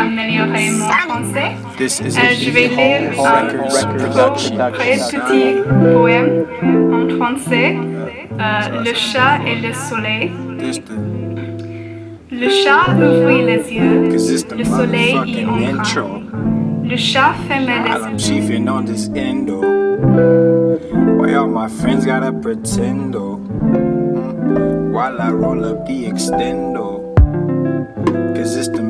améliorer mon français. This is Euh, a je vais lire un production. très petit poème en français. Euh, le chat et le soleil. Le chat ouvrit les yeux. Le soleil y entra. intro. Le chat fermait les yeux. Why all my friends gotta pretend though? Mm. While I roll up the extendo. Cause it's the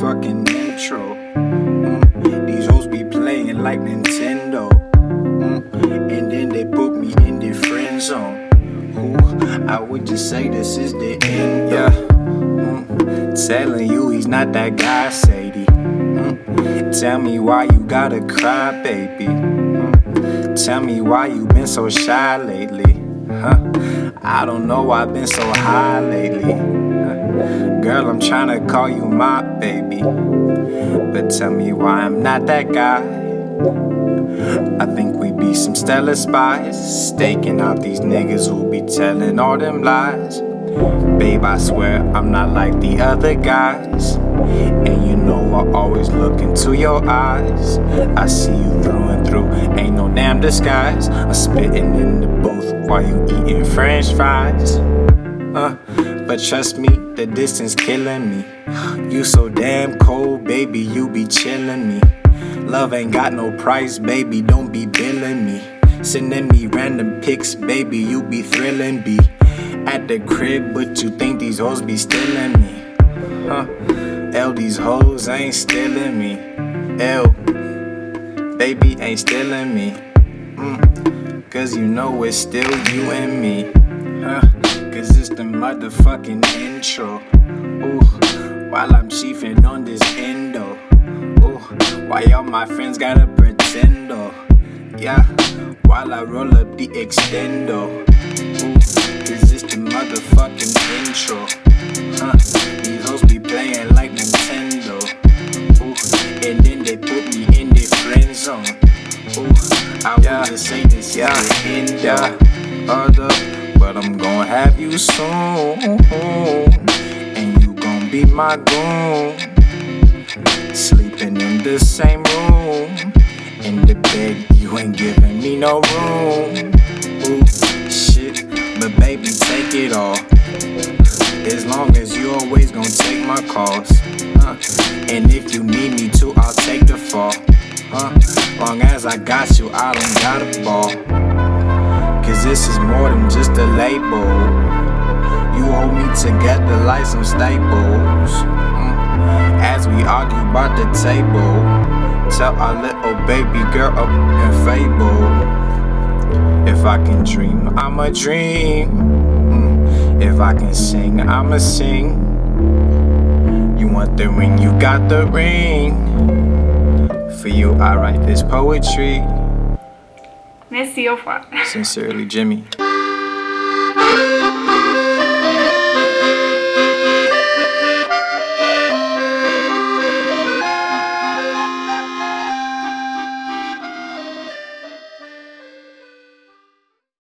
motherfucking intro. Mm. These hoes be playing like Nintendo. Mm. And then they put me in the friend zone. Ooh, I would just say this is the end. Yeah. Mm. Telling you he's not that guy, Sadie. Mm. Tell me why you gotta cry, baby. Mm. Tell me why you been so shy lately. Huh? I don't know, I've been so high lately. Huh? Girl, I'm tryna call you my baby. But tell me why I'm not that guy. I think we be some stellar spies, staking out these niggas who be telling all them lies. Babe, I swear I'm not like the other guys. And you know I always look into your eyes. I see you through and through, ain't no damn disguise. I'm spitting in the booth while you eating french fries. Uh, but trust me, the distance killing me. You so damn cold, baby, you be chilling me. Love ain't got no price, baby, don't be billing me. Sending me random pics, baby, you be thrilling me. At the crib, but you think these hoes be stealing me. Huh? L, these hoes ain't stealing me. L, baby ain't stealing me. Mm, Cause you know it's still you and me. Huh? The motherfucking intro. Ooh, while I'm chiefing on this endo. Ooh, why all my friends gotta pretend though? Yeah, while I roll up the extendo. Ooh, cause it's the motherfucking intro. Huh? These hoes be playing like Nintendo. Ooh, and then they put me in their friend zone. Ooh, I Yeah. just say this Yeah. is the end. Yeah. Other, but I'm gonna have you soon. And you gon' be my goon. Sleeping in the same room. In the bed, you ain't giving me no room. Ooh, shit, but baby, take it all. As long as you always gon' take my calls. Huh? And if you need me to, I'll take the fall. Huh? Long as I got you, I don't gotta ball. Cause this is more than just a label. You hold me together like some staples. Mm. As we argue about the table, tell our little baby girl up and fable. If I can dream, I'ma dream. Mm. If I can sing, I'ma sing. You want the ring, you got the ring. For you, I write this poetry. Sincerely, Jimmy.